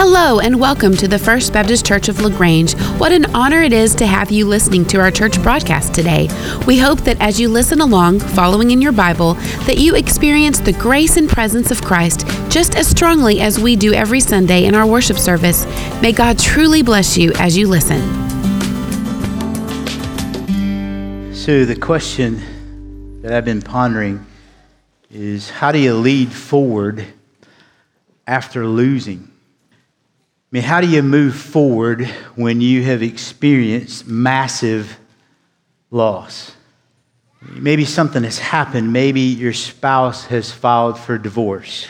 Hello, and welcome to the First Baptist Church of LaGrange. What an honor it is to have you listening to our church broadcast today. We hope that as you listen along, following in your Bible, that you experience the grace and presence of Christ just as strongly as we do every Sunday in our worship service. May God truly bless you as you listen. So, the question that I've been pondering is how do you lead forward after losing? I mean, how do you move forward when you have experienced massive loss? Maybe something has happened. Maybe your spouse has filed for divorce.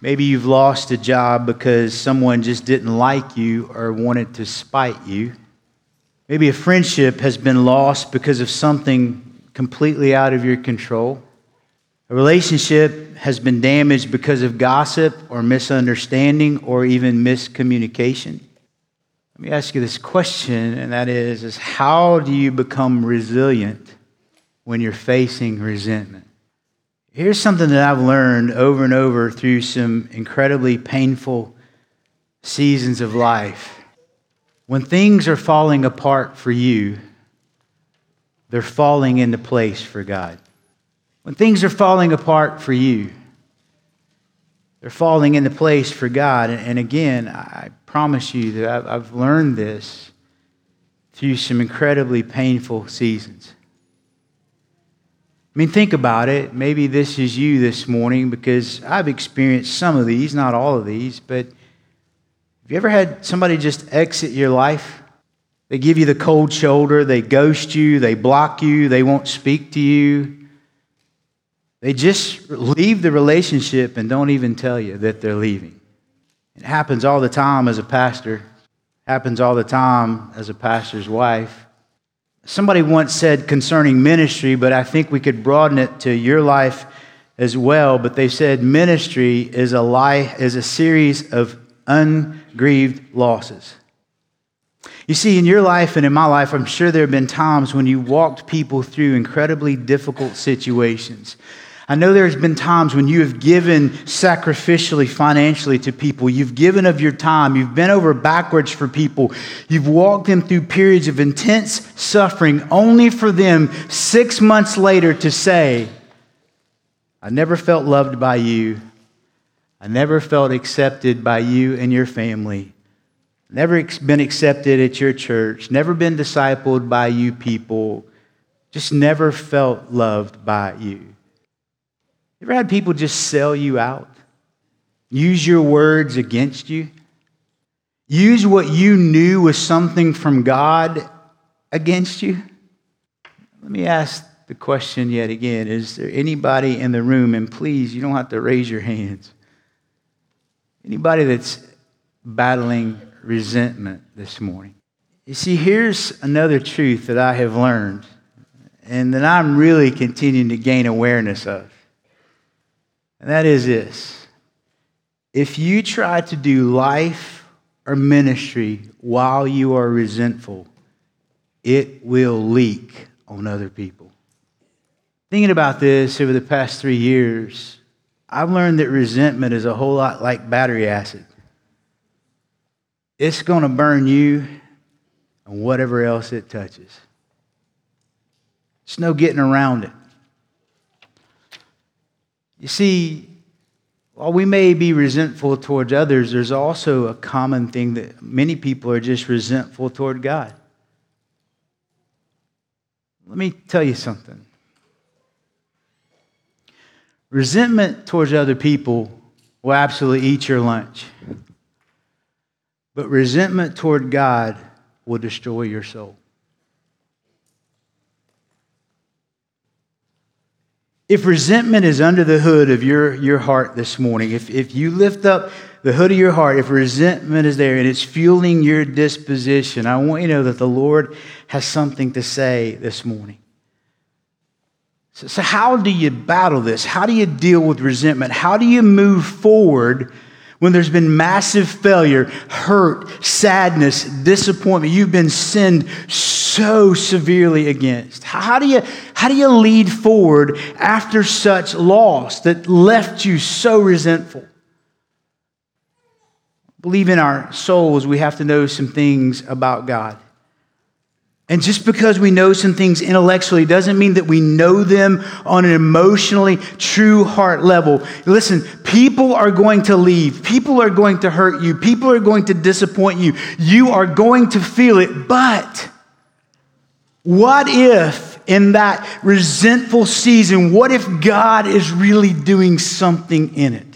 Maybe you've lost a job because someone just didn't like you or wanted to spite you. Maybe a friendship has been lost because of something completely out of your control. A relationship has been damaged because of gossip or misunderstanding or even miscommunication. Let me ask you this question, and that is, is how do you become resilient when you're facing resentment? Here's something that I've learned over and over through some incredibly painful seasons of life. When things are falling apart for you, they're falling into place for God. When things are falling apart for you, they're falling into place for God. And again, I promise you that I've learned this through some incredibly painful seasons. I mean, think about it. Maybe this is you this morning because I've experienced some of these, not all of these, but have you ever had somebody just exit your life? They give you the cold shoulder, they ghost you, they block you, they won't speak to you. They just leave the relationship and don't even tell you that they're leaving. It happens all the time as a pastor. It happens all the time as a pastor's wife. Somebody once said concerning ministry, but I think we could broaden it to your life as well. But they said ministry is a lie, is a series of ungrieved losses. You see, in your life and in my life, I'm sure there have been times when you walked people through incredibly difficult situations. I know there's been times when you have given sacrificially financially to people. You've given of your time. You've been over backwards for people. You've walked them through periods of intense suffering only for them six months later to say, I never felt loved by you. I never felt accepted by you and your family. Never been accepted at your church. Never been discipled by you people. Just never felt loved by you. You ever had people just sell you out? Use your words against you? Use what you knew was something from God against you? Let me ask the question yet again Is there anybody in the room, and please, you don't have to raise your hands, anybody that's battling resentment this morning? You see, here's another truth that I have learned and that I'm really continuing to gain awareness of. And that is this if you try to do life or ministry while you are resentful, it will leak on other people. Thinking about this over the past three years, I've learned that resentment is a whole lot like battery acid. It's going to burn you and whatever else it touches. There's no getting around it. You see, while we may be resentful towards others, there's also a common thing that many people are just resentful toward God. Let me tell you something. Resentment towards other people will absolutely eat your lunch. But resentment toward God will destroy your soul. If resentment is under the hood of your, your heart this morning, if, if you lift up the hood of your heart, if resentment is there and it's fueling your disposition, I want you to know that the Lord has something to say this morning. So, so, how do you battle this? How do you deal with resentment? How do you move forward when there's been massive failure, hurt, sadness, disappointment? You've been sinned so severely against. How do you, how do you lead forward after such loss that left you so resentful? believe in our souls we have to know some things about God. And just because we know some things intellectually doesn't mean that we know them on an emotionally true heart level. Listen, people are going to leave. People are going to hurt you. People are going to disappoint you. You are going to feel it. But what if in that resentful season, what if God is really doing something in it?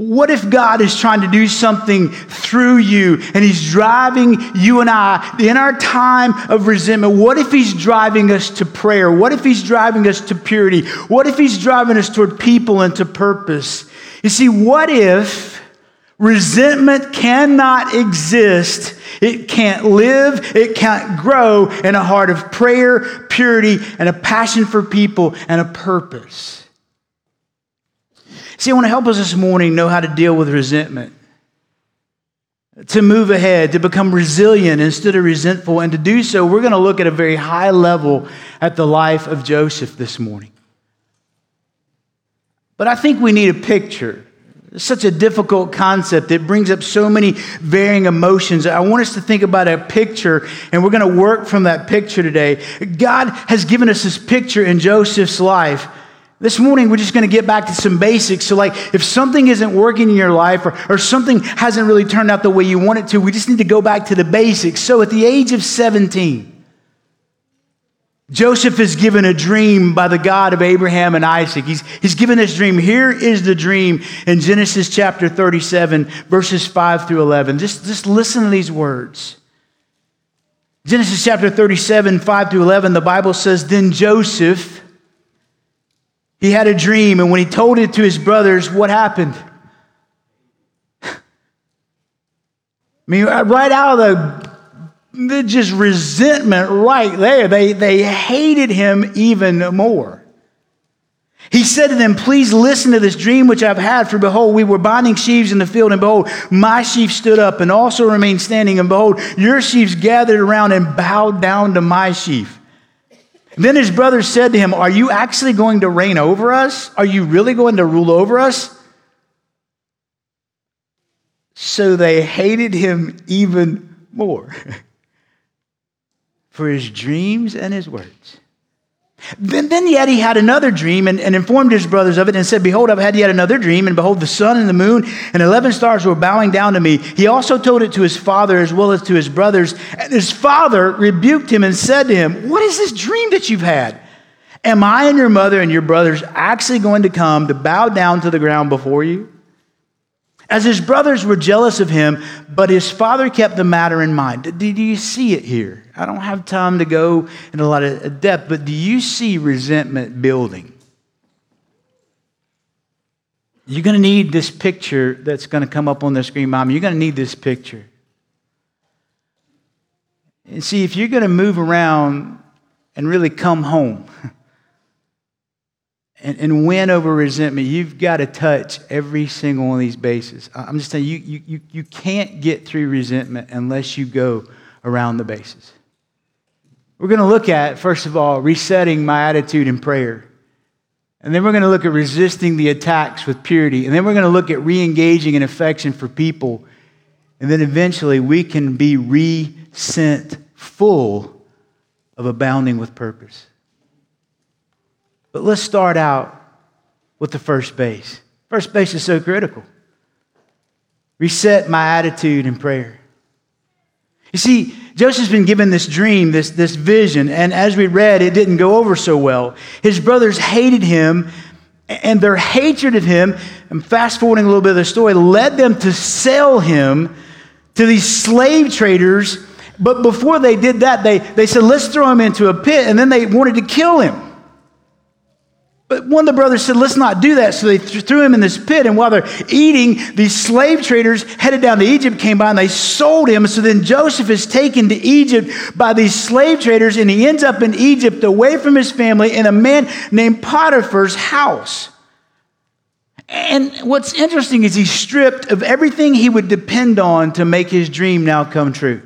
What if God is trying to do something through you and He's driving you and I in our time of resentment? What if He's driving us to prayer? What if He's driving us to purity? What if He's driving us toward people and to purpose? You see, what if resentment cannot exist? It can't live, it can't grow in a heart of prayer, purity, and a passion for people and a purpose. See, I want to help us this morning know how to deal with resentment, to move ahead, to become resilient instead of resentful. And to do so, we're going to look at a very high level at the life of Joseph this morning. But I think we need a picture. It's such a difficult concept. It brings up so many varying emotions. I want us to think about a picture, and we're going to work from that picture today. God has given us this picture in Joseph's life this morning, we're just going to get back to some basics. So, like, if something isn't working in your life or, or something hasn't really turned out the way you want it to, we just need to go back to the basics. So, at the age of 17, Joseph is given a dream by the God of Abraham and Isaac. He's, he's given this dream. Here is the dream in Genesis chapter 37, verses 5 through 11. Just, just listen to these words. Genesis chapter 37, 5 through 11, the Bible says, Then Joseph he had a dream, and when he told it to his brothers, what happened? I mean, right out of the, the just resentment right there, they, they hated him even more. He said to them, Please listen to this dream which I've had. For behold, we were binding sheaves in the field, and behold, my sheaf stood up and also remained standing. And behold, your sheaves gathered around and bowed down to my sheaf. Then his brothers said to him, Are you actually going to reign over us? Are you really going to rule over us? So they hated him even more for his dreams and his words. Then, then yet he had another dream and, and, informed his brothers of it and said, Behold, I've had yet another dream, and behold, the sun and the moon and 11 stars were bowing down to me. He also told it to his father as well as to his brothers. And his father rebuked him and said to him, What is this dream that you've had? Am I and your mother and your brothers actually going to come to bow down to the ground before you? As his brothers were jealous of him, but his father kept the matter in mind. Do you see it here? I don't have time to go in a lot of depth, but do you see resentment building? You're going to need this picture that's going to come up on the screen, Mom. You're going to need this picture. And see, if you're going to move around and really come home, and, and win over resentment, you've got to touch every single one of these bases. I'm just saying, you, you, you, can't get through resentment unless you go around the bases. We're going to look at, first of all, resetting my attitude in prayer. And then we're going to look at resisting the attacks with purity. And then we're going to look at re engaging in affection for people. And then eventually we can be re sent full of abounding with purpose. But let's start out with the first base. First base is so critical. Reset my attitude in prayer. You see, Joseph's been given this dream, this, this vision, and as we read, it didn't go over so well. His brothers hated him, and their hatred of him, and fast forwarding a little bit of the story, led them to sell him to these slave traders. But before they did that, they, they said, let's throw him into a pit, and then they wanted to kill him. But one of the brothers said, let's not do that. So they threw him in this pit. And while they're eating, these slave traders headed down to Egypt came by and they sold him. So then Joseph is taken to Egypt by these slave traders and he ends up in Egypt away from his family in a man named Potiphar's house. And what's interesting is he's stripped of everything he would depend on to make his dream now come true.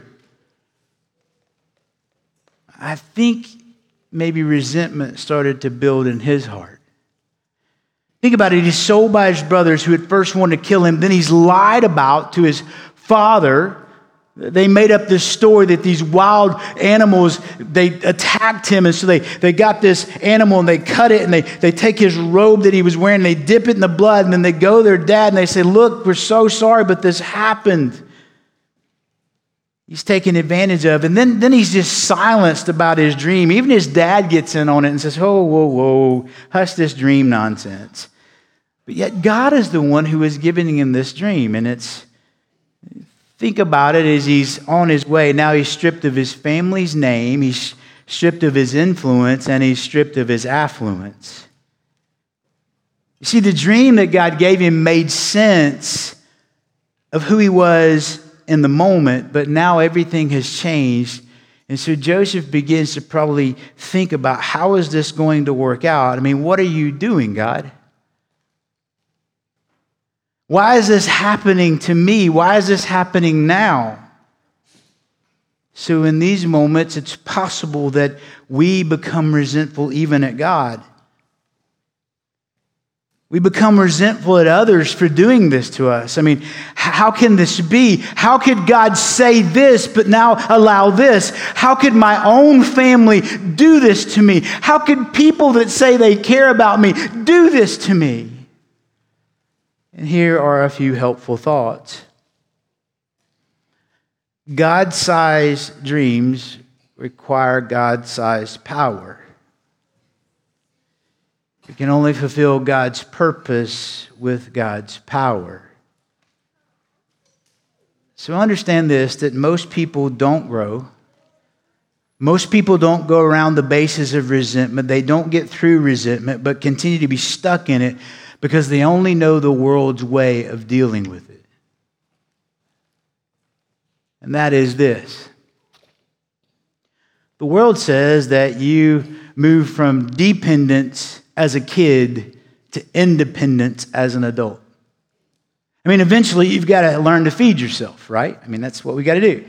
I think maybe resentment started to build in his heart. Think about it. He's sold by his brothers who at first wanted to kill him. Then he's lied about to his father. They made up this story that these wild animals, they attacked him. And so they, they got this animal and they cut it and they, they take his robe that he was wearing, and they dip it in the blood, and then they go to their dad and they say, Look, we're so sorry, but this happened. He's taken advantage of. And then, then he's just silenced about his dream. Even his dad gets in on it and says, Whoa, whoa, whoa, hush this dream nonsense. But yet God is the one who is giving him this dream. And it's, think about it as he's on his way. Now he's stripped of his family's name, he's stripped of his influence, and he's stripped of his affluence. You see, the dream that God gave him made sense of who he was in the moment, but now everything has changed. And so Joseph begins to probably think about how is this going to work out? I mean, what are you doing, God? Why is this happening to me? Why is this happening now? So, in these moments, it's possible that we become resentful even at God. We become resentful at others for doing this to us. I mean, how can this be? How could God say this but now allow this? How could my own family do this to me? How could people that say they care about me do this to me? And here are a few helpful thoughts. God sized dreams require God sized power. We can only fulfill God's purpose with God's power. So understand this that most people don't grow. Most people don't go around the basis of resentment. They don't get through resentment, but continue to be stuck in it because they only know the world's way of dealing with it. And that is this the world says that you move from dependence as a kid to independence as an adult. I mean, eventually you've got to learn to feed yourself, right? I mean, that's what we got to do.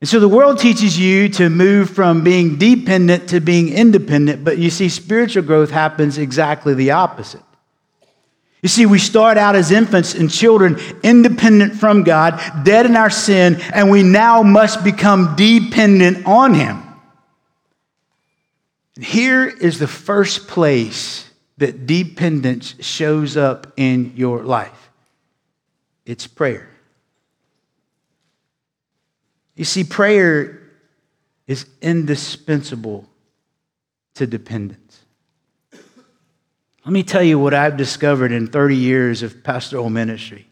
And so the world teaches you to move from being dependent to being independent, but you see, spiritual growth happens exactly the opposite. You see, we start out as infants and children, independent from God, dead in our sin, and we now must become dependent on Him. Here is the first place that dependence shows up in your life it's prayer. You see, prayer is indispensable to dependence. Let me tell you what I've discovered in 30 years of pastoral ministry.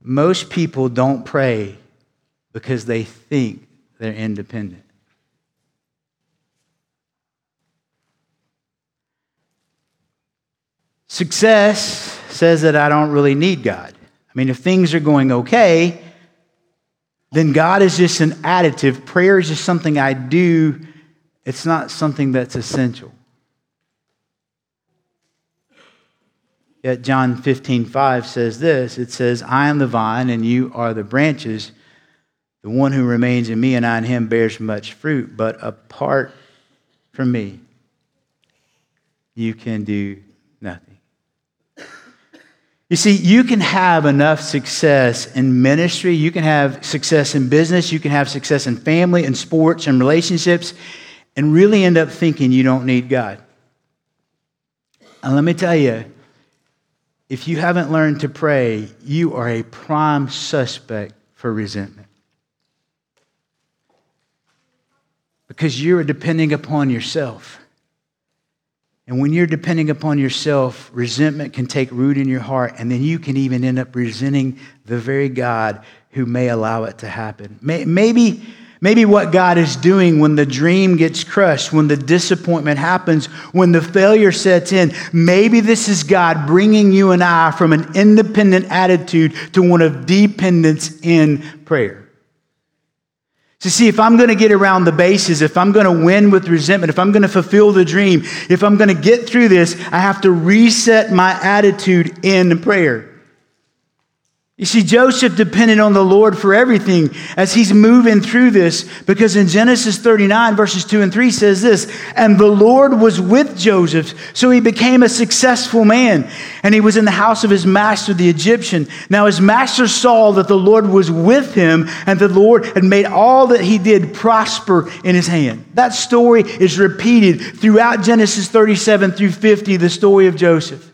Most people don't pray because they think they're independent. Success says that I don't really need God. I mean, if things are going okay, then God is just an additive. Prayer is just something I do, it's not something that's essential. Yet John 15, 5 says this it says, I am the vine and you are the branches. The one who remains in me and I in him bears much fruit, but apart from me, you can do. You see, you can have enough success in ministry, you can have success in business, you can have success in family and sports and relationships, and really end up thinking you don't need God. And let me tell you, if you haven't learned to pray, you are a prime suspect for resentment. Because you're depending upon yourself. And when you're depending upon yourself, resentment can take root in your heart, and then you can even end up resenting the very God who may allow it to happen. Maybe, maybe what God is doing when the dream gets crushed, when the disappointment happens, when the failure sets in, maybe this is God bringing you and I from an independent attitude to one of dependence in prayer. To see if I'm going to get around the bases, if I'm going to win with resentment, if I'm going to fulfill the dream, if I'm going to get through this, I have to reset my attitude in prayer. You see, Joseph depended on the Lord for everything as he's moving through this because in Genesis 39, verses 2 and 3 says this And the Lord was with Joseph, so he became a successful man. And he was in the house of his master, the Egyptian. Now his master saw that the Lord was with him and the Lord had made all that he did prosper in his hand. That story is repeated throughout Genesis 37 through 50, the story of Joseph.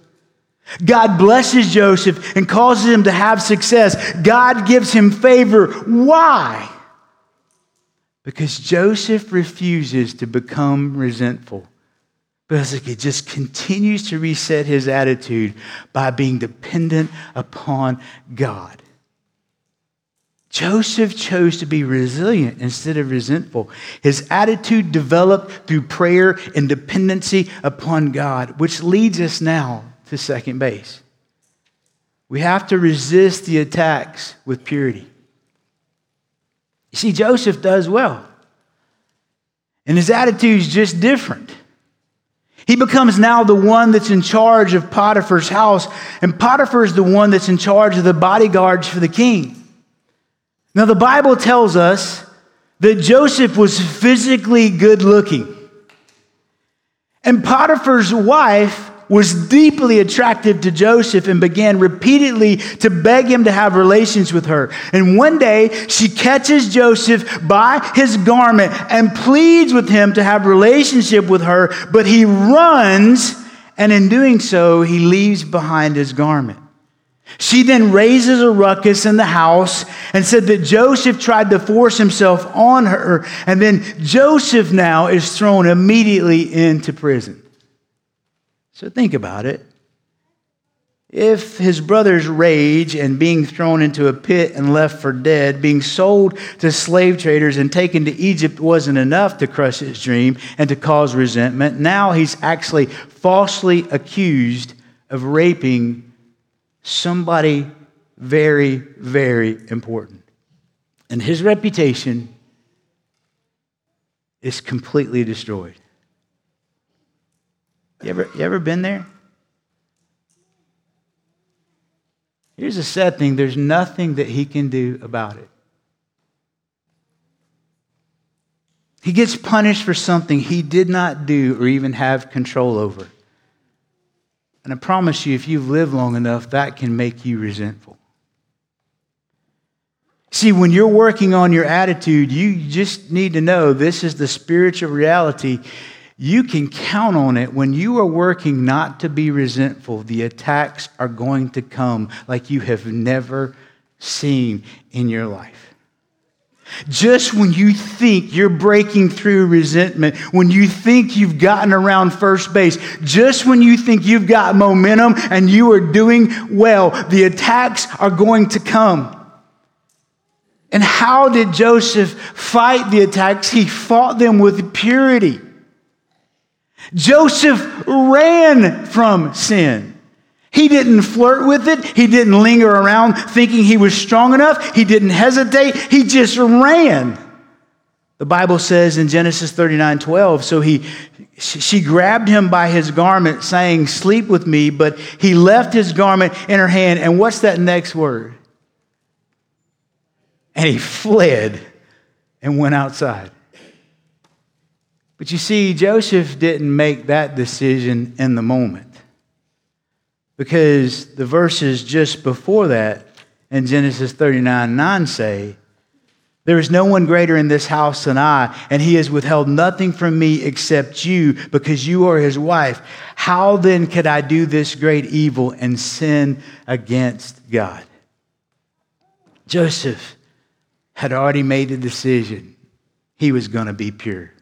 God blesses Joseph and causes him to have success. God gives him favor. Why? Because Joseph refuses to become resentful. Because he just continues to reset his attitude by being dependent upon God. Joseph chose to be resilient instead of resentful. His attitude developed through prayer and dependency upon God, which leads us now to second base. We have to resist the attacks with purity. You see, Joseph does well. And his attitude is just different. He becomes now the one that's in charge of Potiphar's house, and Potiphar is the one that's in charge of the bodyguards for the king. Now, the Bible tells us that Joseph was physically good looking. And Potiphar's wife was deeply attractive to Joseph and began repeatedly to beg him to have relations with her. And one day she catches Joseph by his garment and pleads with him to have relationship with her, but he runs and in doing so he leaves behind his garment. She then raises a ruckus in the house and said that Joseph tried to force himself on her, and then Joseph now is thrown immediately into prison. So think about it. If his brother's rage and being thrown into a pit and left for dead, being sold to slave traders and taken to Egypt wasn't enough to crush his dream and to cause resentment, now he's actually falsely accused of raping somebody very, very important. And his reputation is completely destroyed. You ever, you ever been there? Here's the sad thing there's nothing that he can do about it. He gets punished for something he did not do or even have control over. And I promise you, if you've lived long enough, that can make you resentful. See, when you're working on your attitude, you just need to know this is the spiritual reality you can count on it when you are working not to be resentful. The attacks are going to come like you have never seen in your life. Just when you think you're breaking through resentment, when you think you've gotten around first base, just when you think you've got momentum and you are doing well, the attacks are going to come. And how did Joseph fight the attacks? He fought them with purity. Joseph ran from sin. He didn't flirt with it. He didn't linger around thinking he was strong enough. He didn't hesitate. He just ran. The Bible says in Genesis 39 12, so he, she grabbed him by his garment, saying, Sleep with me, but he left his garment in her hand. And what's that next word? And he fled and went outside. But you see, Joseph didn't make that decision in the moment. Because the verses just before that in Genesis 39 9 say, There is no one greater in this house than I, and he has withheld nothing from me except you, because you are his wife. How then could I do this great evil and sin against God? Joseph had already made the decision he was going to be pure.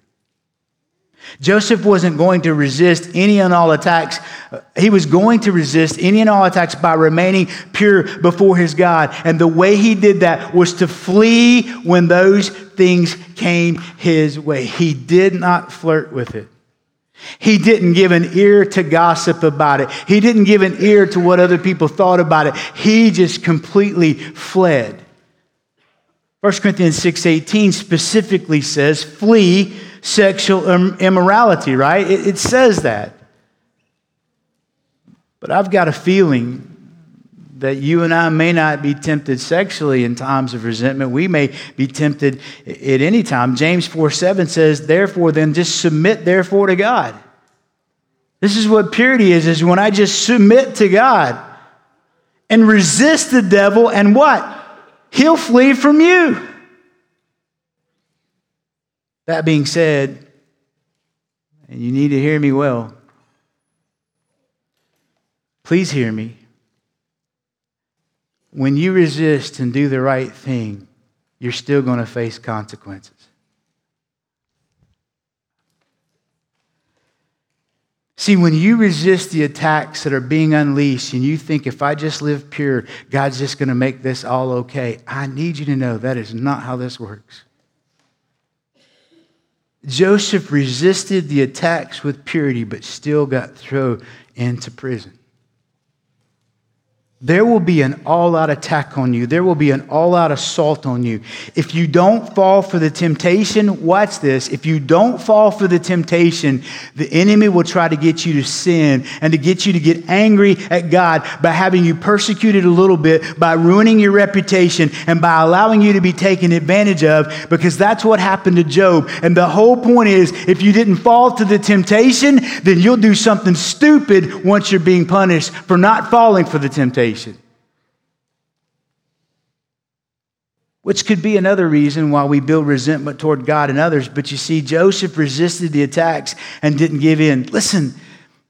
Joseph wasn't going to resist any and all attacks. He was going to resist any and all attacks by remaining pure before his God. And the way he did that was to flee when those things came his way. He did not flirt with it. He didn't give an ear to gossip about it. He didn't give an ear to what other people thought about it. He just completely fled. 1 Corinthians 6:18 specifically says, "Flee sexual immorality, right? It, it says that. But I've got a feeling that you and I may not be tempted sexually in times of resentment. We may be tempted at any time. James 4 7 says, Therefore, then just submit, therefore, to God. This is what purity is, is when I just submit to God and resist the devil, and what? He'll flee from you. That being said, and you need to hear me well, please hear me. When you resist and do the right thing, you're still going to face consequences. See, when you resist the attacks that are being unleashed and you think, if I just live pure, God's just going to make this all okay, I need you to know that is not how this works. Joseph resisted the attacks with purity, but still got thrown into prison. There will be an all out attack on you. There will be an all out assault on you. If you don't fall for the temptation, watch this. If you don't fall for the temptation, the enemy will try to get you to sin and to get you to get angry at God by having you persecuted a little bit, by ruining your reputation, and by allowing you to be taken advantage of, because that's what happened to Job. And the whole point is if you didn't fall to the temptation, then you'll do something stupid once you're being punished for not falling for the temptation Which could be another reason why we build resentment toward God and others. But you see, Joseph resisted the attacks and didn't give in. Listen,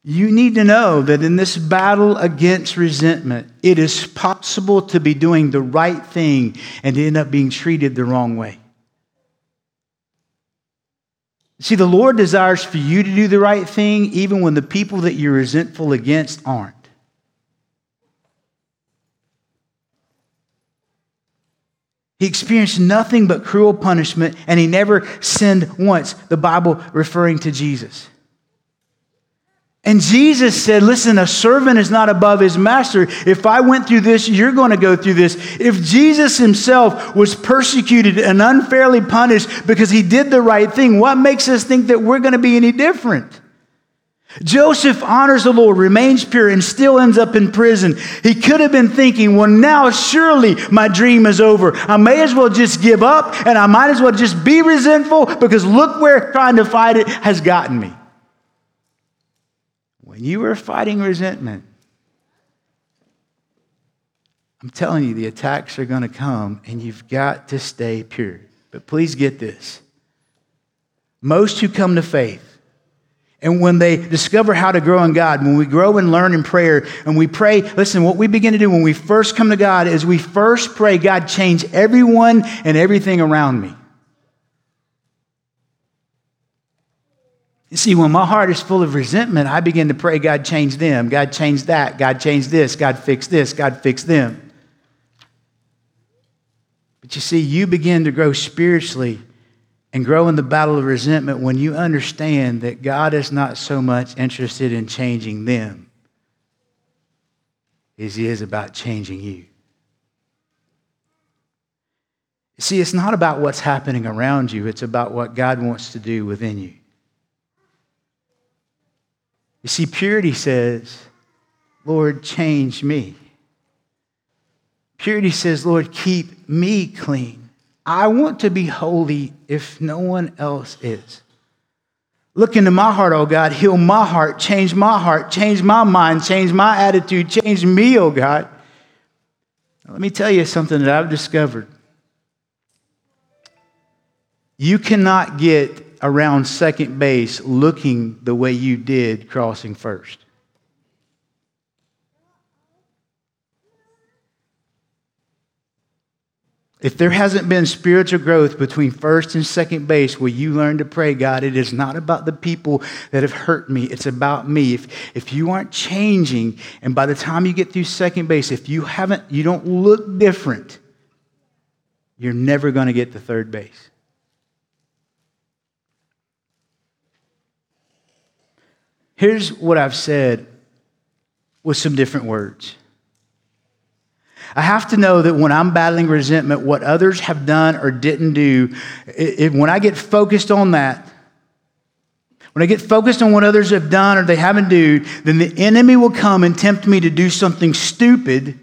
you need to know that in this battle against resentment, it is possible to be doing the right thing and end up being treated the wrong way. See, the Lord desires for you to do the right thing even when the people that you're resentful against aren't. He experienced nothing but cruel punishment, and he never sinned once, the Bible referring to Jesus. And Jesus said, Listen, a servant is not above his master. If I went through this, you're going to go through this. If Jesus himself was persecuted and unfairly punished because he did the right thing, what makes us think that we're going to be any different? Joseph honors the Lord, remains pure, and still ends up in prison. He could have been thinking, well, now surely my dream is over. I may as well just give up and I might as well just be resentful because look where trying to fight it has gotten me. When you are fighting resentment, I'm telling you, the attacks are going to come and you've got to stay pure. But please get this. Most who come to faith, and when they discover how to grow in God, when we grow and learn in prayer, and we pray, listen, what we begin to do when we first come to God is we first pray, God, change everyone and everything around me. You see, when my heart is full of resentment, I begin to pray, God, change them. God, change that. God, change this. God, fix this. God, fix them. But you see, you begin to grow spiritually and grow in the battle of resentment when you understand that God is not so much interested in changing them as He is about changing you. See, it's not about what's happening around you, it's about what God wants to do within you. You see, purity says, Lord, change me. Purity says, Lord, keep me clean. I want to be holy if no one else is. Look into my heart, oh God, heal my heart, change my heart, change my mind, change my attitude, change me, oh God. Let me tell you something that I've discovered. You cannot get around second base looking the way you did crossing first. If there hasn't been spiritual growth between first and second base where you learn to pray, God, it is not about the people that have hurt me. It's about me. If, if you aren't changing, and by the time you get through second base, if you haven't, you don't look different, you're never going to get to third base. Here's what I've said with some different words. I have to know that when I'm battling resentment, what others have done or didn't do, it, it, when I get focused on that, when I get focused on what others have done or they haven't do, then the enemy will come and tempt me to do something stupid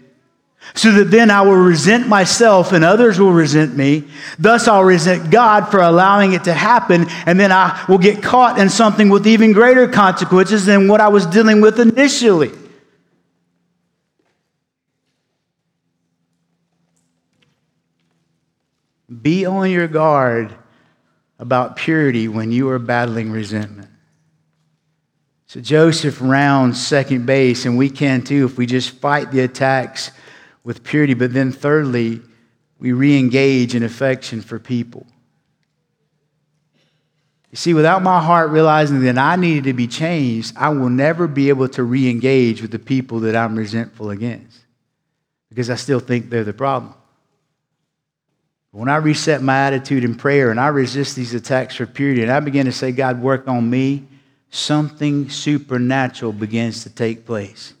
so that then I will resent myself and others will resent me. Thus, I'll resent God for allowing it to happen, and then I will get caught in something with even greater consequences than what I was dealing with initially. Be on your guard about purity when you are battling resentment. So Joseph rounds second base, and we can too if we just fight the attacks with purity. But then, thirdly, we re engage in affection for people. You see, without my heart realizing that I needed to be changed, I will never be able to re engage with the people that I'm resentful against because I still think they're the problem. When I reset my attitude in prayer and I resist these attacks for purity and I begin to say, God, work on me, something supernatural begins to take place.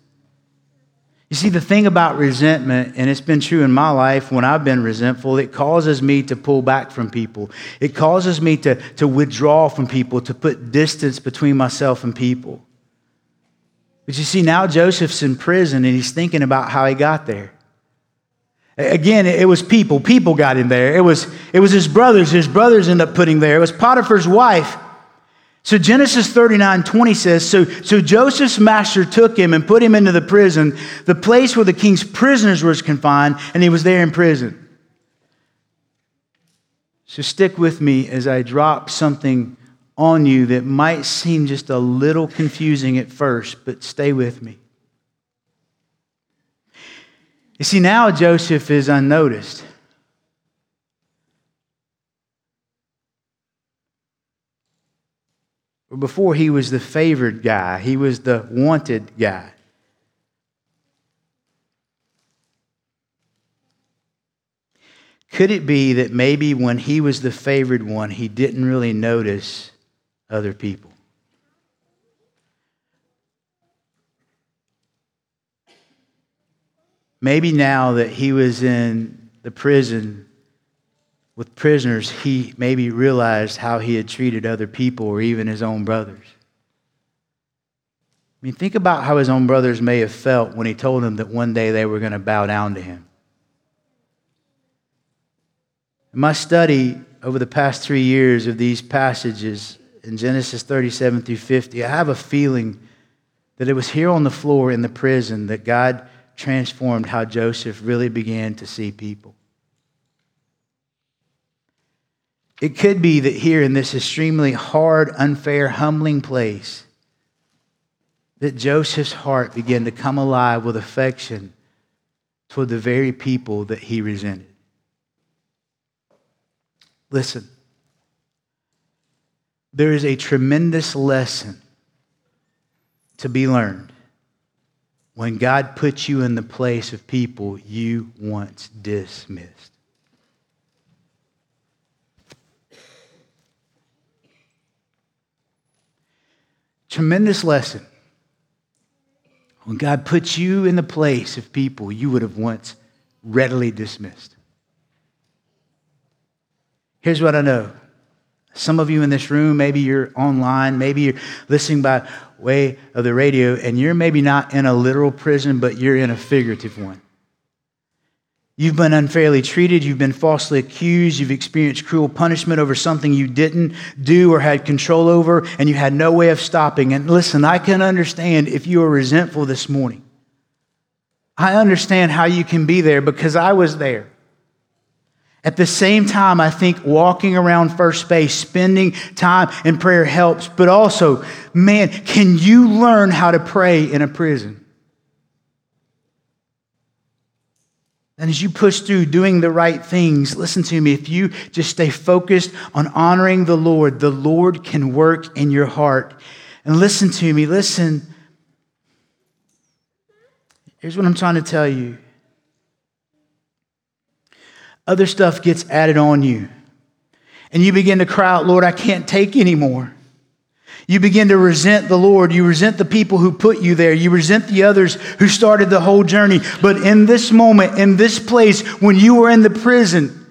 You see, the thing about resentment, and it's been true in my life when I've been resentful, it causes me to pull back from people. It causes me to, to withdraw from people, to put distance between myself and people. But you see, now Joseph's in prison and he's thinking about how he got there. Again, it was people. People got him there. It was, it was his brothers. His brothers ended up putting there. It was Potiphar's wife. So Genesis 39, 20 says, so, so Joseph's master took him and put him into the prison, the place where the king's prisoners was confined, and he was there in prison. So stick with me as I drop something on you that might seem just a little confusing at first, but stay with me. You see, now Joseph is unnoticed. Before he was the favored guy, he was the wanted guy. Could it be that maybe when he was the favored one, he didn't really notice other people? Maybe now that he was in the prison with prisoners, he maybe realized how he had treated other people or even his own brothers. I mean, think about how his own brothers may have felt when he told them that one day they were going to bow down to him. In my study over the past three years of these passages in Genesis 37 through 50, I have a feeling that it was here on the floor in the prison that God transformed how Joseph really began to see people. It could be that here in this extremely hard, unfair, humbling place, that Joseph's heart began to come alive with affection toward the very people that he resented. Listen, there is a tremendous lesson to be learned when God puts you in the place of people you once dismissed. Tremendous lesson. When God puts you in the place of people you would have once readily dismissed. Here's what I know. Some of you in this room, maybe you're online, maybe you're listening by way of the radio, and you're maybe not in a literal prison, but you're in a figurative one. You've been unfairly treated. You've been falsely accused. You've experienced cruel punishment over something you didn't do or had control over, and you had no way of stopping. And listen, I can understand if you are resentful this morning. I understand how you can be there because I was there. At the same time, I think walking around first base, spending time in prayer helps, but also, man, can you learn how to pray in a prison? And as you push through doing the right things, listen to me. If you just stay focused on honoring the Lord, the Lord can work in your heart. And listen to me, listen. Here's what I'm trying to tell you other stuff gets added on you. And you begin to cry out, Lord, I can't take anymore. You begin to resent the Lord. You resent the people who put you there. You resent the others who started the whole journey. But in this moment, in this place, when you were in the prison,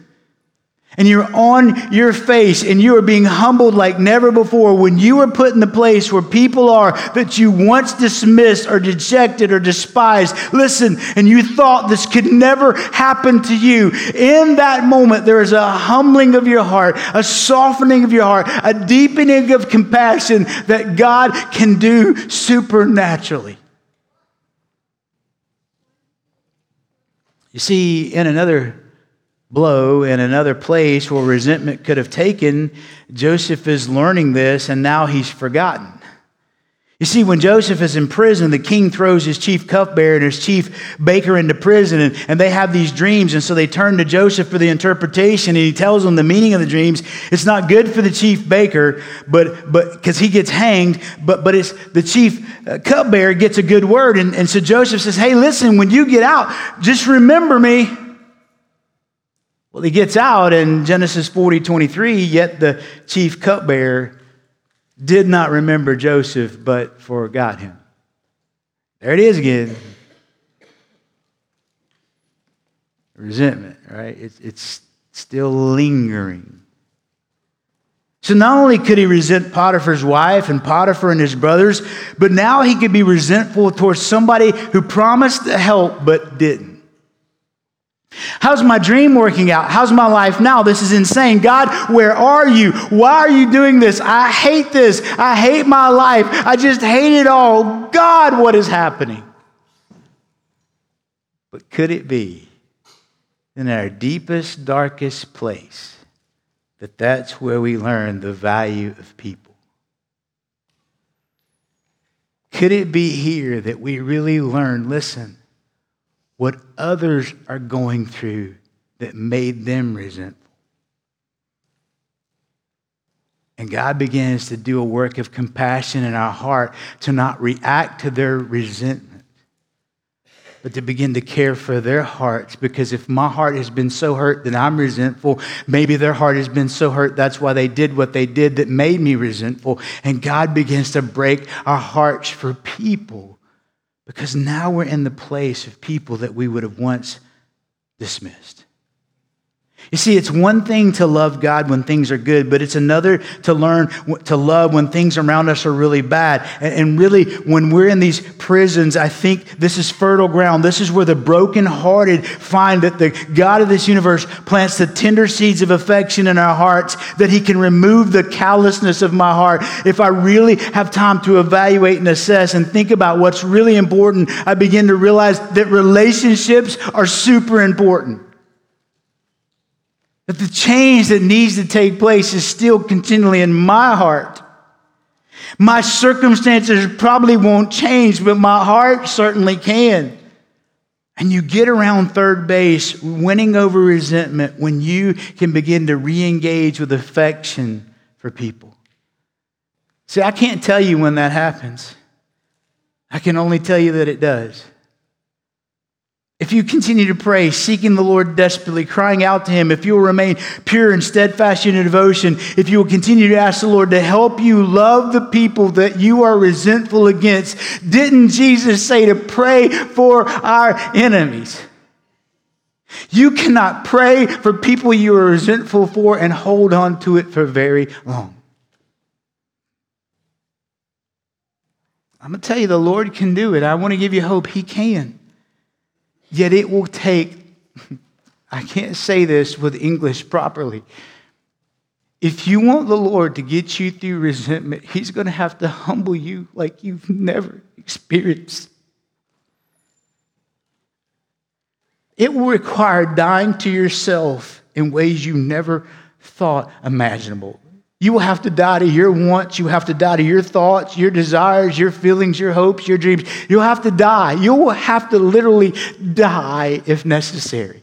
and you're on your face and you are being humbled like never before, when you are put in the place where people are that you once dismissed or dejected or despised, listen, and you thought this could never happen to you, in that moment, there is a humbling of your heart, a softening of your heart, a deepening of compassion that God can do supernaturally. You see, in another blow in another place where resentment could have taken, Joseph is learning this and now he's forgotten. You see, when Joseph is in prison, the king throws his chief cupbearer and his chief baker into prison, and, and they have these dreams. And so they turn to Joseph for the interpretation, and he tells them the meaning of the dreams. It's not good for the chief baker, but but because he gets hanged, but but it's the chief uh, cupbearer gets a good word. And, and so Joseph says, Hey, listen, when you get out, just remember me. Well, he gets out in Genesis 40 23, yet the chief cupbearer did not remember Joseph, but forgot him. There it is again. Resentment, right? It's, it's still lingering. So not only could he resent Potiphar's wife and Potiphar and his brothers, but now he could be resentful towards somebody who promised to help but didn't. How's my dream working out? How's my life now? This is insane. God, where are you? Why are you doing this? I hate this. I hate my life. I just hate it all. God, what is happening? But could it be in our deepest, darkest place that that's where we learn the value of people? Could it be here that we really learn, listen, what others are going through that made them resentful. And God begins to do a work of compassion in our heart to not react to their resentment but to begin to care for their hearts. Because if my heart has been so hurt that I'm resentful, maybe their heart has been so hurt that's why they did what they did that made me resentful. And God begins to break our hearts for people because now we're in the place of people that we would have once dismissed. You see, it's one thing to love God when things are good, but it's another to learn to love when things around us are really bad. And, really, when we're in these prisons, I think this is fertile ground. This is where the brokenhearted find that the God of this universe plants the tender seeds of affection in our hearts, that He can remove the callousness of my heart. If I really have time to evaluate and assess and think about what's really important, I begin to realize that relationships are super important. That the change that needs to take place is still continually in my heart. My circumstances probably won't change, but my heart certainly can. And you get around third base, winning over resentment, when you can begin to re engage with affection for people. See, I can't tell you when that happens, I can only tell you that it does. If you continue to pray, seeking the Lord desperately, crying out to Him, if you will remain pure and steadfast in your devotion, if you will continue to ask the Lord to help you love the people that you are resentful against, didn't Jesus say to pray for our enemies? You cannot pray for people you are resentful for and hold on to it for very long. I'm going to tell you, the Lord can do it. I want to give you hope. He can. Yet it will take, I can't say this with English properly. If you want the Lord to get you through resentment, He's going to have to humble you like you've never experienced. It will require dying to yourself in ways you never thought imaginable. You will have to die to your wants. You have to die to your thoughts, your desires, your feelings, your hopes, your dreams. You'll have to die. You will have to literally die if necessary.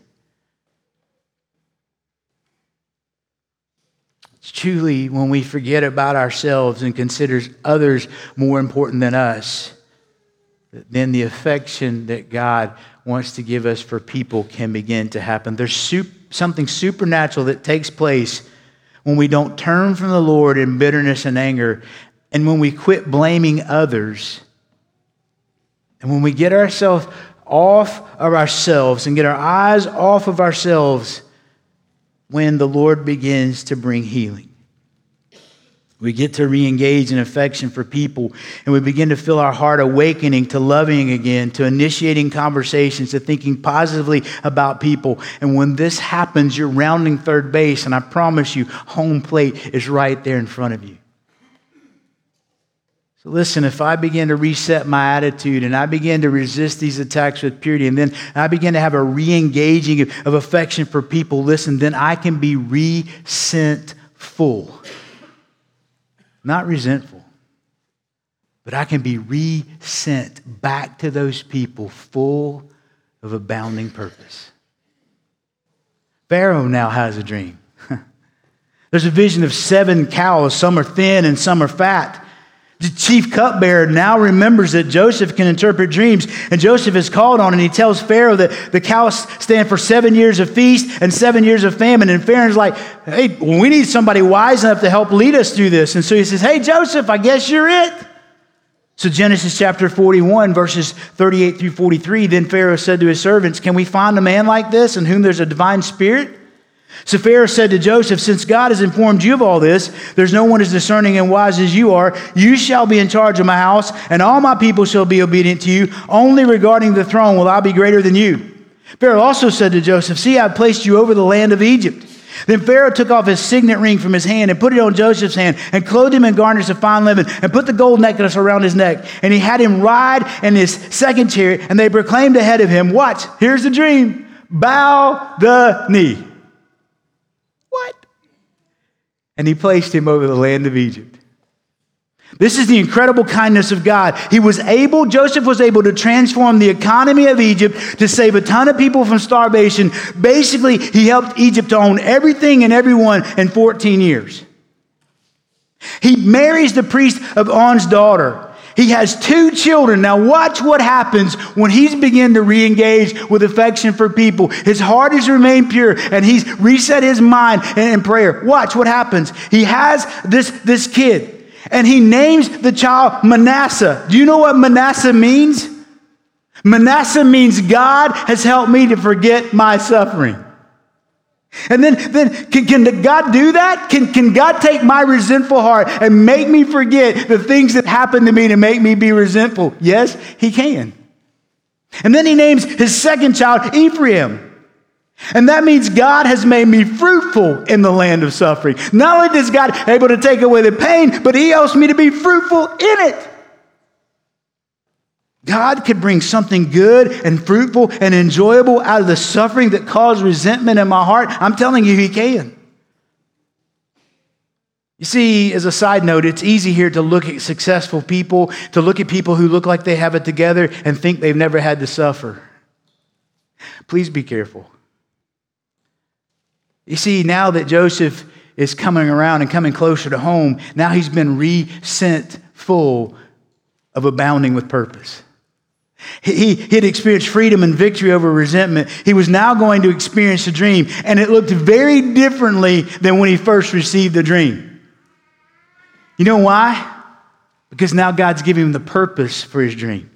It's truly when we forget about ourselves and consider others more important than us, then the affection that God wants to give us for people can begin to happen. There's something supernatural that takes place when we don't turn from the Lord in bitterness and anger, and when we quit blaming others, and when we get ourselves off of ourselves and get our eyes off of ourselves when the Lord begins to bring healing. We get to re engage in affection for people, and we begin to feel our heart awakening to loving again, to initiating conversations, to thinking positively about people. And when this happens, you're rounding third base, and I promise you, home plate is right there in front of you. So, listen, if I begin to reset my attitude and I begin to resist these attacks with purity, and then I begin to have a re engaging of affection for people, listen, then I can be re sent full not resentful, but I can be resent back to those people full of abounding purpose. Pharaoh now has a dream. There's a vision of seven cows, some are thin and some are fat. The chief cupbearer now remembers that Joseph can interpret dreams, and Joseph is called on, and he tells Pharaoh that the cows stand for seven years of feast and seven years of famine. And Pharaoh's like, hey, we need somebody wise enough to help lead us through this. And so he says, hey, Joseph, I guess you're it. So, Genesis chapter 41, verses 38 through 43, then Pharaoh said to his servants, Can we find a man like this in whom there's a divine spirit? So Pharaoh said to Joseph, Since God has informed you of all this, there's no one as discerning and wise as you are. You shall be in charge of my house, and all my people shall be obedient to you. Only regarding the throne will I be greater than you. Pharaoh also said to Joseph, See, I've placed you over the land of Egypt. Then Pharaoh took off his signet ring from his hand and put it on Joseph's hand and clothed him in garments of fine linen and put the gold necklace around his neck. And he had him ride in his second chariot, and they proclaimed ahead of him, Watch, here's the dream bow the knee. And he placed him over the land of Egypt. This is the incredible kindness of God. He was able, Joseph was able to transform the economy of Egypt to save a ton of people from starvation. Basically, he helped Egypt to own everything and everyone in 14 years. He marries the priest of On's daughter. He has two children. Now, watch what happens when he's begun to re engage with affection for people. His heart has remained pure and he's reset his mind in prayer. Watch what happens. He has this, this kid and he names the child Manasseh. Do you know what Manasseh means? Manasseh means God has helped me to forget my suffering. And then, then can, can God do that? Can, can God take my resentful heart and make me forget the things that happened to me to make me be resentful? Yes, He can. And then He names His second child Ephraim. And that means God has made me fruitful in the land of suffering. Not only is God able to take away the pain, but He helps me to be fruitful in it. God could bring something good and fruitful and enjoyable out of the suffering that caused resentment in my heart. I'm telling you, He can. You see, as a side note, it's easy here to look at successful people, to look at people who look like they have it together and think they've never had to suffer. Please be careful. You see, now that Joseph is coming around and coming closer to home, now he's been re sent full of abounding with purpose. He, he had experienced freedom and victory over resentment. He was now going to experience a dream, and it looked very differently than when he first received the dream. You know why? Because now God's giving him the purpose for his dream.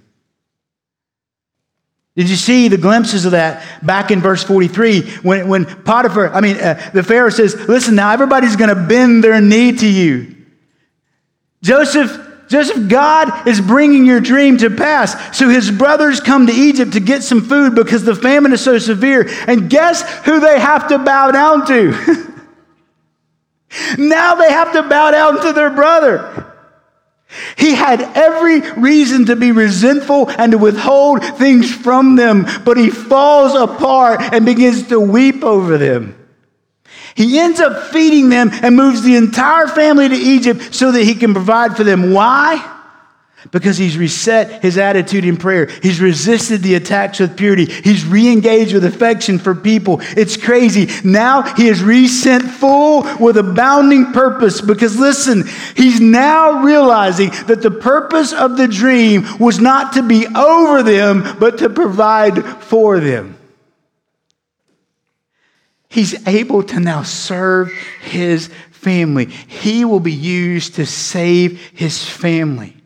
Did you see the glimpses of that back in verse 43 when, when Potiphar, I mean, uh, the Pharaoh says, Listen, now everybody's going to bend their knee to you. Joseph Joseph, God is bringing your dream to pass. So his brothers come to Egypt to get some food because the famine is so severe. And guess who they have to bow down to? now they have to bow down to their brother. He had every reason to be resentful and to withhold things from them, but he falls apart and begins to weep over them. He ends up feeding them and moves the entire family to Egypt so that he can provide for them. Why? Because he's reset his attitude in prayer. He's resisted the attacks with purity. He's re engaged with affection for people. It's crazy. Now he is resent full with abounding purpose because listen, he's now realizing that the purpose of the dream was not to be over them, but to provide for them he's able to now serve his family. He will be used to save his family.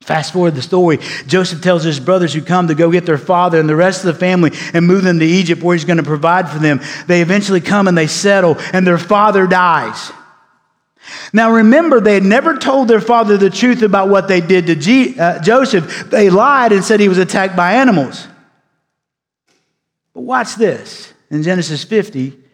Fast forward the story. Joseph tells his brothers who come to go get their father and the rest of the family and move them to Egypt where he's going to provide for them. They eventually come and they settle, and their father dies. Now remember, they had never told their father the truth about what they did to G- uh, Joseph. They lied and said he was attacked by animals. But watch this. In Genesis 50,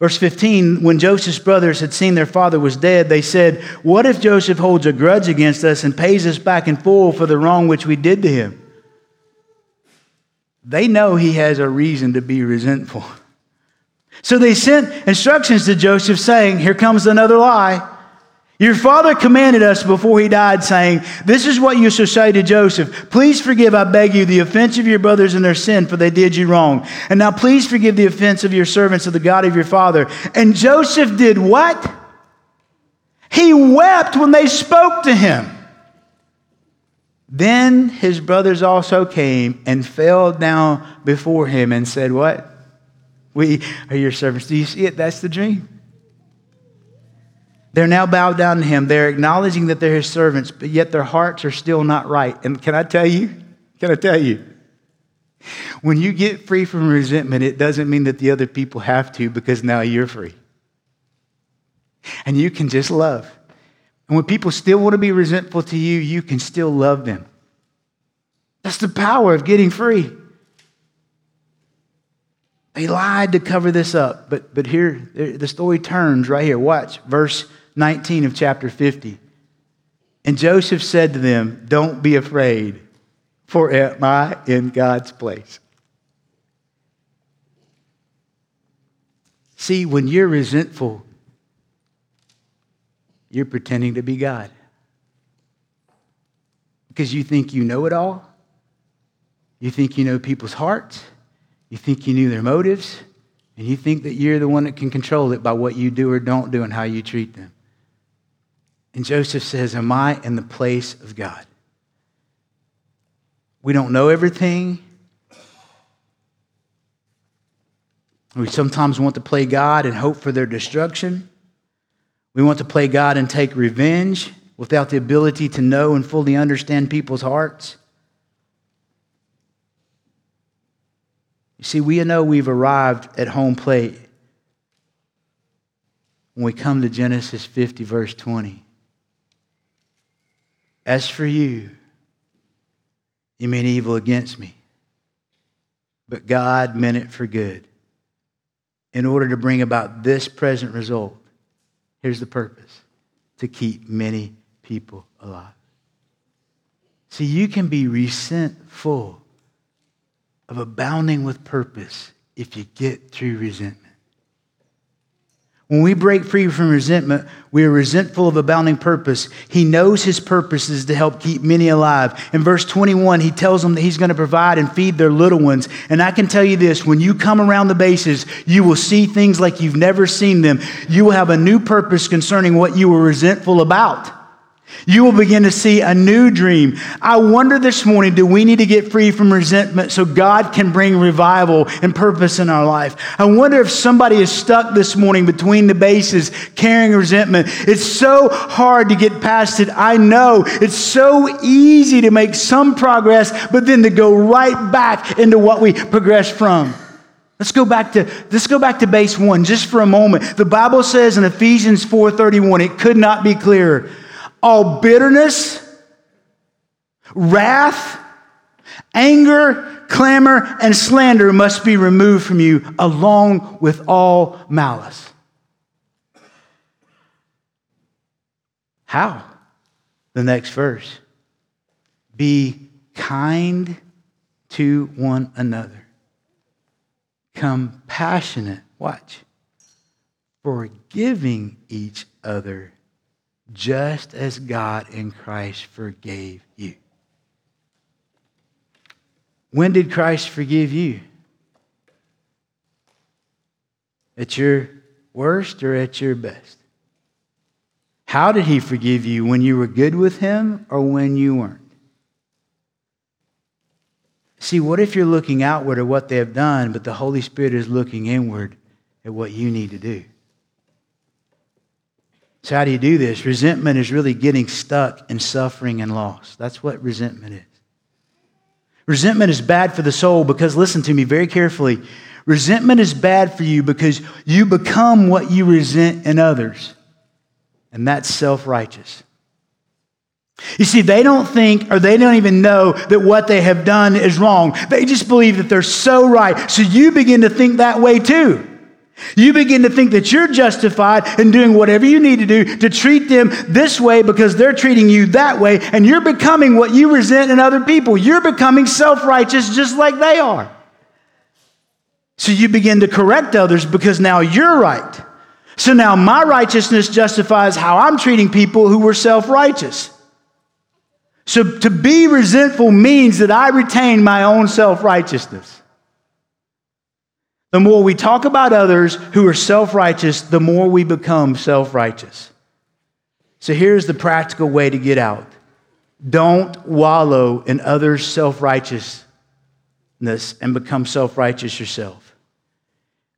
Verse 15, when Joseph's brothers had seen their father was dead, they said, What if Joseph holds a grudge against us and pays us back in full for the wrong which we did to him? They know he has a reason to be resentful. So they sent instructions to Joseph saying, Here comes another lie. Your father commanded us before he died, saying, This is what you shall say to Joseph. Please forgive, I beg you, the offense of your brothers and their sin, for they did you wrong. And now please forgive the offense of your servants of the God of your father. And Joseph did what? He wept when they spoke to him. Then his brothers also came and fell down before him and said, What? We are your servants. Do you see it? That's the dream. They're now bowed down to him. They're acknowledging that they're his servants, but yet their hearts are still not right. And can I tell you? Can I tell you? When you get free from resentment, it doesn't mean that the other people have to because now you're free. And you can just love. And when people still want to be resentful to you, you can still love them. That's the power of getting free. They lied to cover this up, but, but here, the story turns right here. Watch, verse 19 of chapter 50. And Joseph said to them, Don't be afraid, for am I in God's place? See, when you're resentful, you're pretending to be God. Because you think you know it all. You think you know people's hearts. You think you knew their motives. And you think that you're the one that can control it by what you do or don't do and how you treat them. And Joseph says, Am I in the place of God? We don't know everything. We sometimes want to play God and hope for their destruction. We want to play God and take revenge without the ability to know and fully understand people's hearts. You see, we know we've arrived at home plate when we come to Genesis 50, verse 20. As for you, you mean evil against me. But God meant it for good in order to bring about this present result. Here's the purpose to keep many people alive. See, you can be resentful of abounding with purpose if you get through resentment. When we break free from resentment, we are resentful of abounding purpose. He knows his purpose is to help keep many alive. In verse 21, he tells them that he's going to provide and feed their little ones. And I can tell you this when you come around the bases, you will see things like you've never seen them. You will have a new purpose concerning what you were resentful about. You will begin to see a new dream. I wonder this morning do we need to get free from resentment so God can bring revival and purpose in our life? I wonder if somebody is stuck this morning between the bases carrying resentment. It's so hard to get past it. I know it's so easy to make some progress, but then to go right back into what we progressed from. Let's go back to let's go back to base 1 just for a moment. The Bible says in Ephesians 4:31 it could not be clearer all bitterness, wrath, anger, clamor, and slander must be removed from you, along with all malice. How? The next verse. Be kind to one another, compassionate, watch, forgiving each other just as God in Christ forgave you. When did Christ forgive you? At your worst or at your best? How did he forgive you? When you were good with him or when you weren't? See, what if you're looking outward at what they have done, but the Holy Spirit is looking inward at what you need to do? So, how do you do this? Resentment is really getting stuck in suffering and loss. That's what resentment is. Resentment is bad for the soul because, listen to me very carefully, resentment is bad for you because you become what you resent in others, and that's self righteous. You see, they don't think or they don't even know that what they have done is wrong. They just believe that they're so right. So you begin to think that way too. You begin to think that you're justified in doing whatever you need to do to treat them this way because they're treating you that way, and you're becoming what you resent in other people. You're becoming self righteous just like they are. So you begin to correct others because now you're right. So now my righteousness justifies how I'm treating people who were self righteous. So to be resentful means that I retain my own self righteousness. The more we talk about others who are self righteous, the more we become self righteous. So here's the practical way to get out don't wallow in others' self righteousness and become self righteous yourself.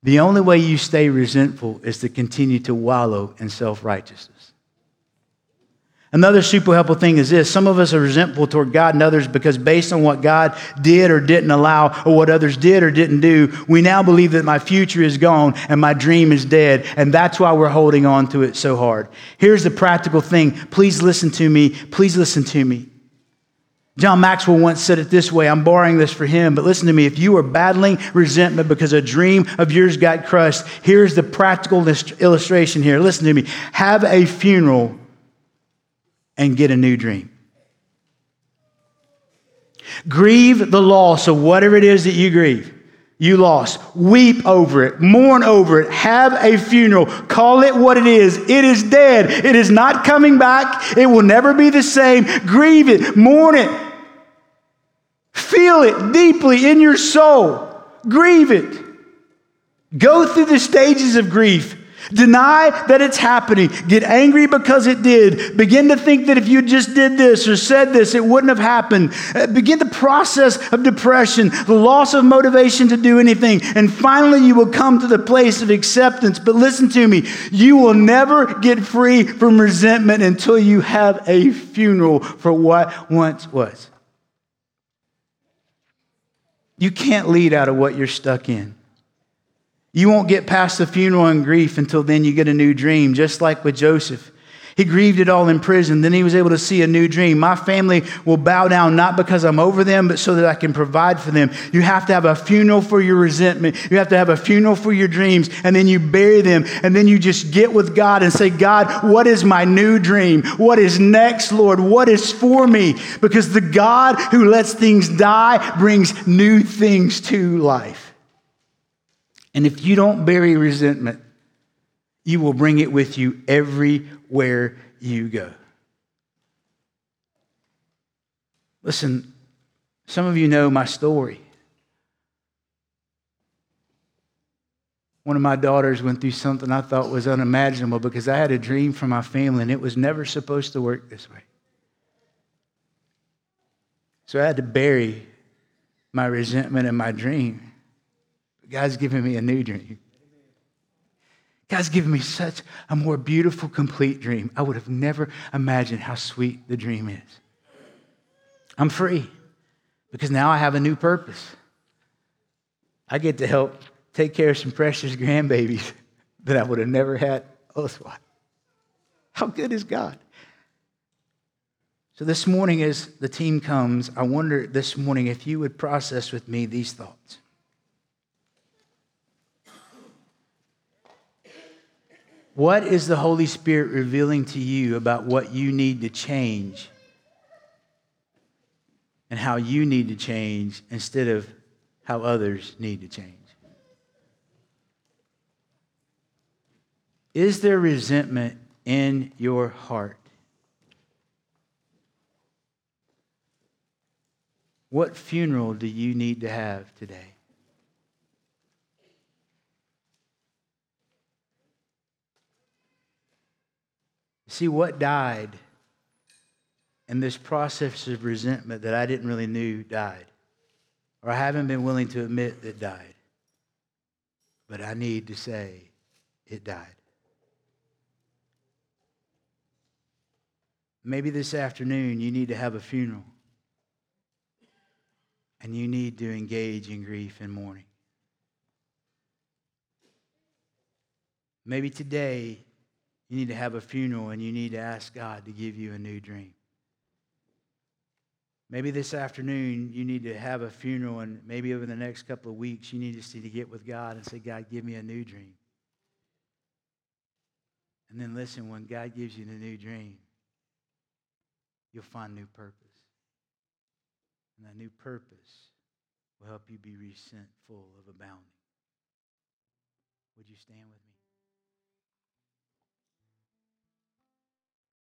The only way you stay resentful is to continue to wallow in self righteousness. Another super helpful thing is this some of us are resentful toward God and others because, based on what God did or didn't allow, or what others did or didn't do, we now believe that my future is gone and my dream is dead. And that's why we're holding on to it so hard. Here's the practical thing. Please listen to me. Please listen to me. John Maxwell once said it this way. I'm borrowing this for him, but listen to me. If you are battling resentment because a dream of yours got crushed, here's the practical illustration here. Listen to me. Have a funeral and get a new dream. Grieve the loss of whatever it is that you grieve. You lost. Weep over it. Mourn over it. Have a funeral. Call it what it is. It is dead. It is not coming back. It will never be the same. Grieve it. Mourn it. Feel it deeply in your soul. Grieve it. Go through the stages of grief. Deny that it's happening. Get angry because it did. Begin to think that if you just did this or said this, it wouldn't have happened. Uh, begin the process of depression, the loss of motivation to do anything. And finally, you will come to the place of acceptance. But listen to me you will never get free from resentment until you have a funeral for what once was. You can't lead out of what you're stuck in. You won't get past the funeral and grief until then you get a new dream, just like with Joseph. He grieved it all in prison. Then he was able to see a new dream. My family will bow down not because I'm over them, but so that I can provide for them. You have to have a funeral for your resentment. You have to have a funeral for your dreams. And then you bury them. And then you just get with God and say, God, what is my new dream? What is next, Lord? What is for me? Because the God who lets things die brings new things to life. And if you don't bury resentment, you will bring it with you everywhere you go. Listen, some of you know my story. One of my daughters went through something I thought was unimaginable because I had a dream for my family and it was never supposed to work this way. So I had to bury my resentment in my dream. God's given me a new dream. God's given me such a more beautiful, complete dream. I would have never imagined how sweet the dream is. I'm free because now I have a new purpose. I get to help take care of some precious grandbabies that I would have never had otherwise. How good is God? So, this morning, as the team comes, I wonder this morning if you would process with me these thoughts. What is the Holy Spirit revealing to you about what you need to change and how you need to change instead of how others need to change? Is there resentment in your heart? What funeral do you need to have today? See, what died in this process of resentment that I didn't really knew died, or I haven't been willing to admit that died, but I need to say it died. Maybe this afternoon you need to have a funeral and you need to engage in grief and mourning. Maybe today you need to have a funeral and you need to ask God to give you a new dream. Maybe this afternoon you need to have a funeral, and maybe over the next couple of weeks you need to to get with God and say, God, give me a new dream. And then listen, when God gives you the new dream, you'll find new purpose. And that new purpose will help you be resentful of abounding. Would you stand with me?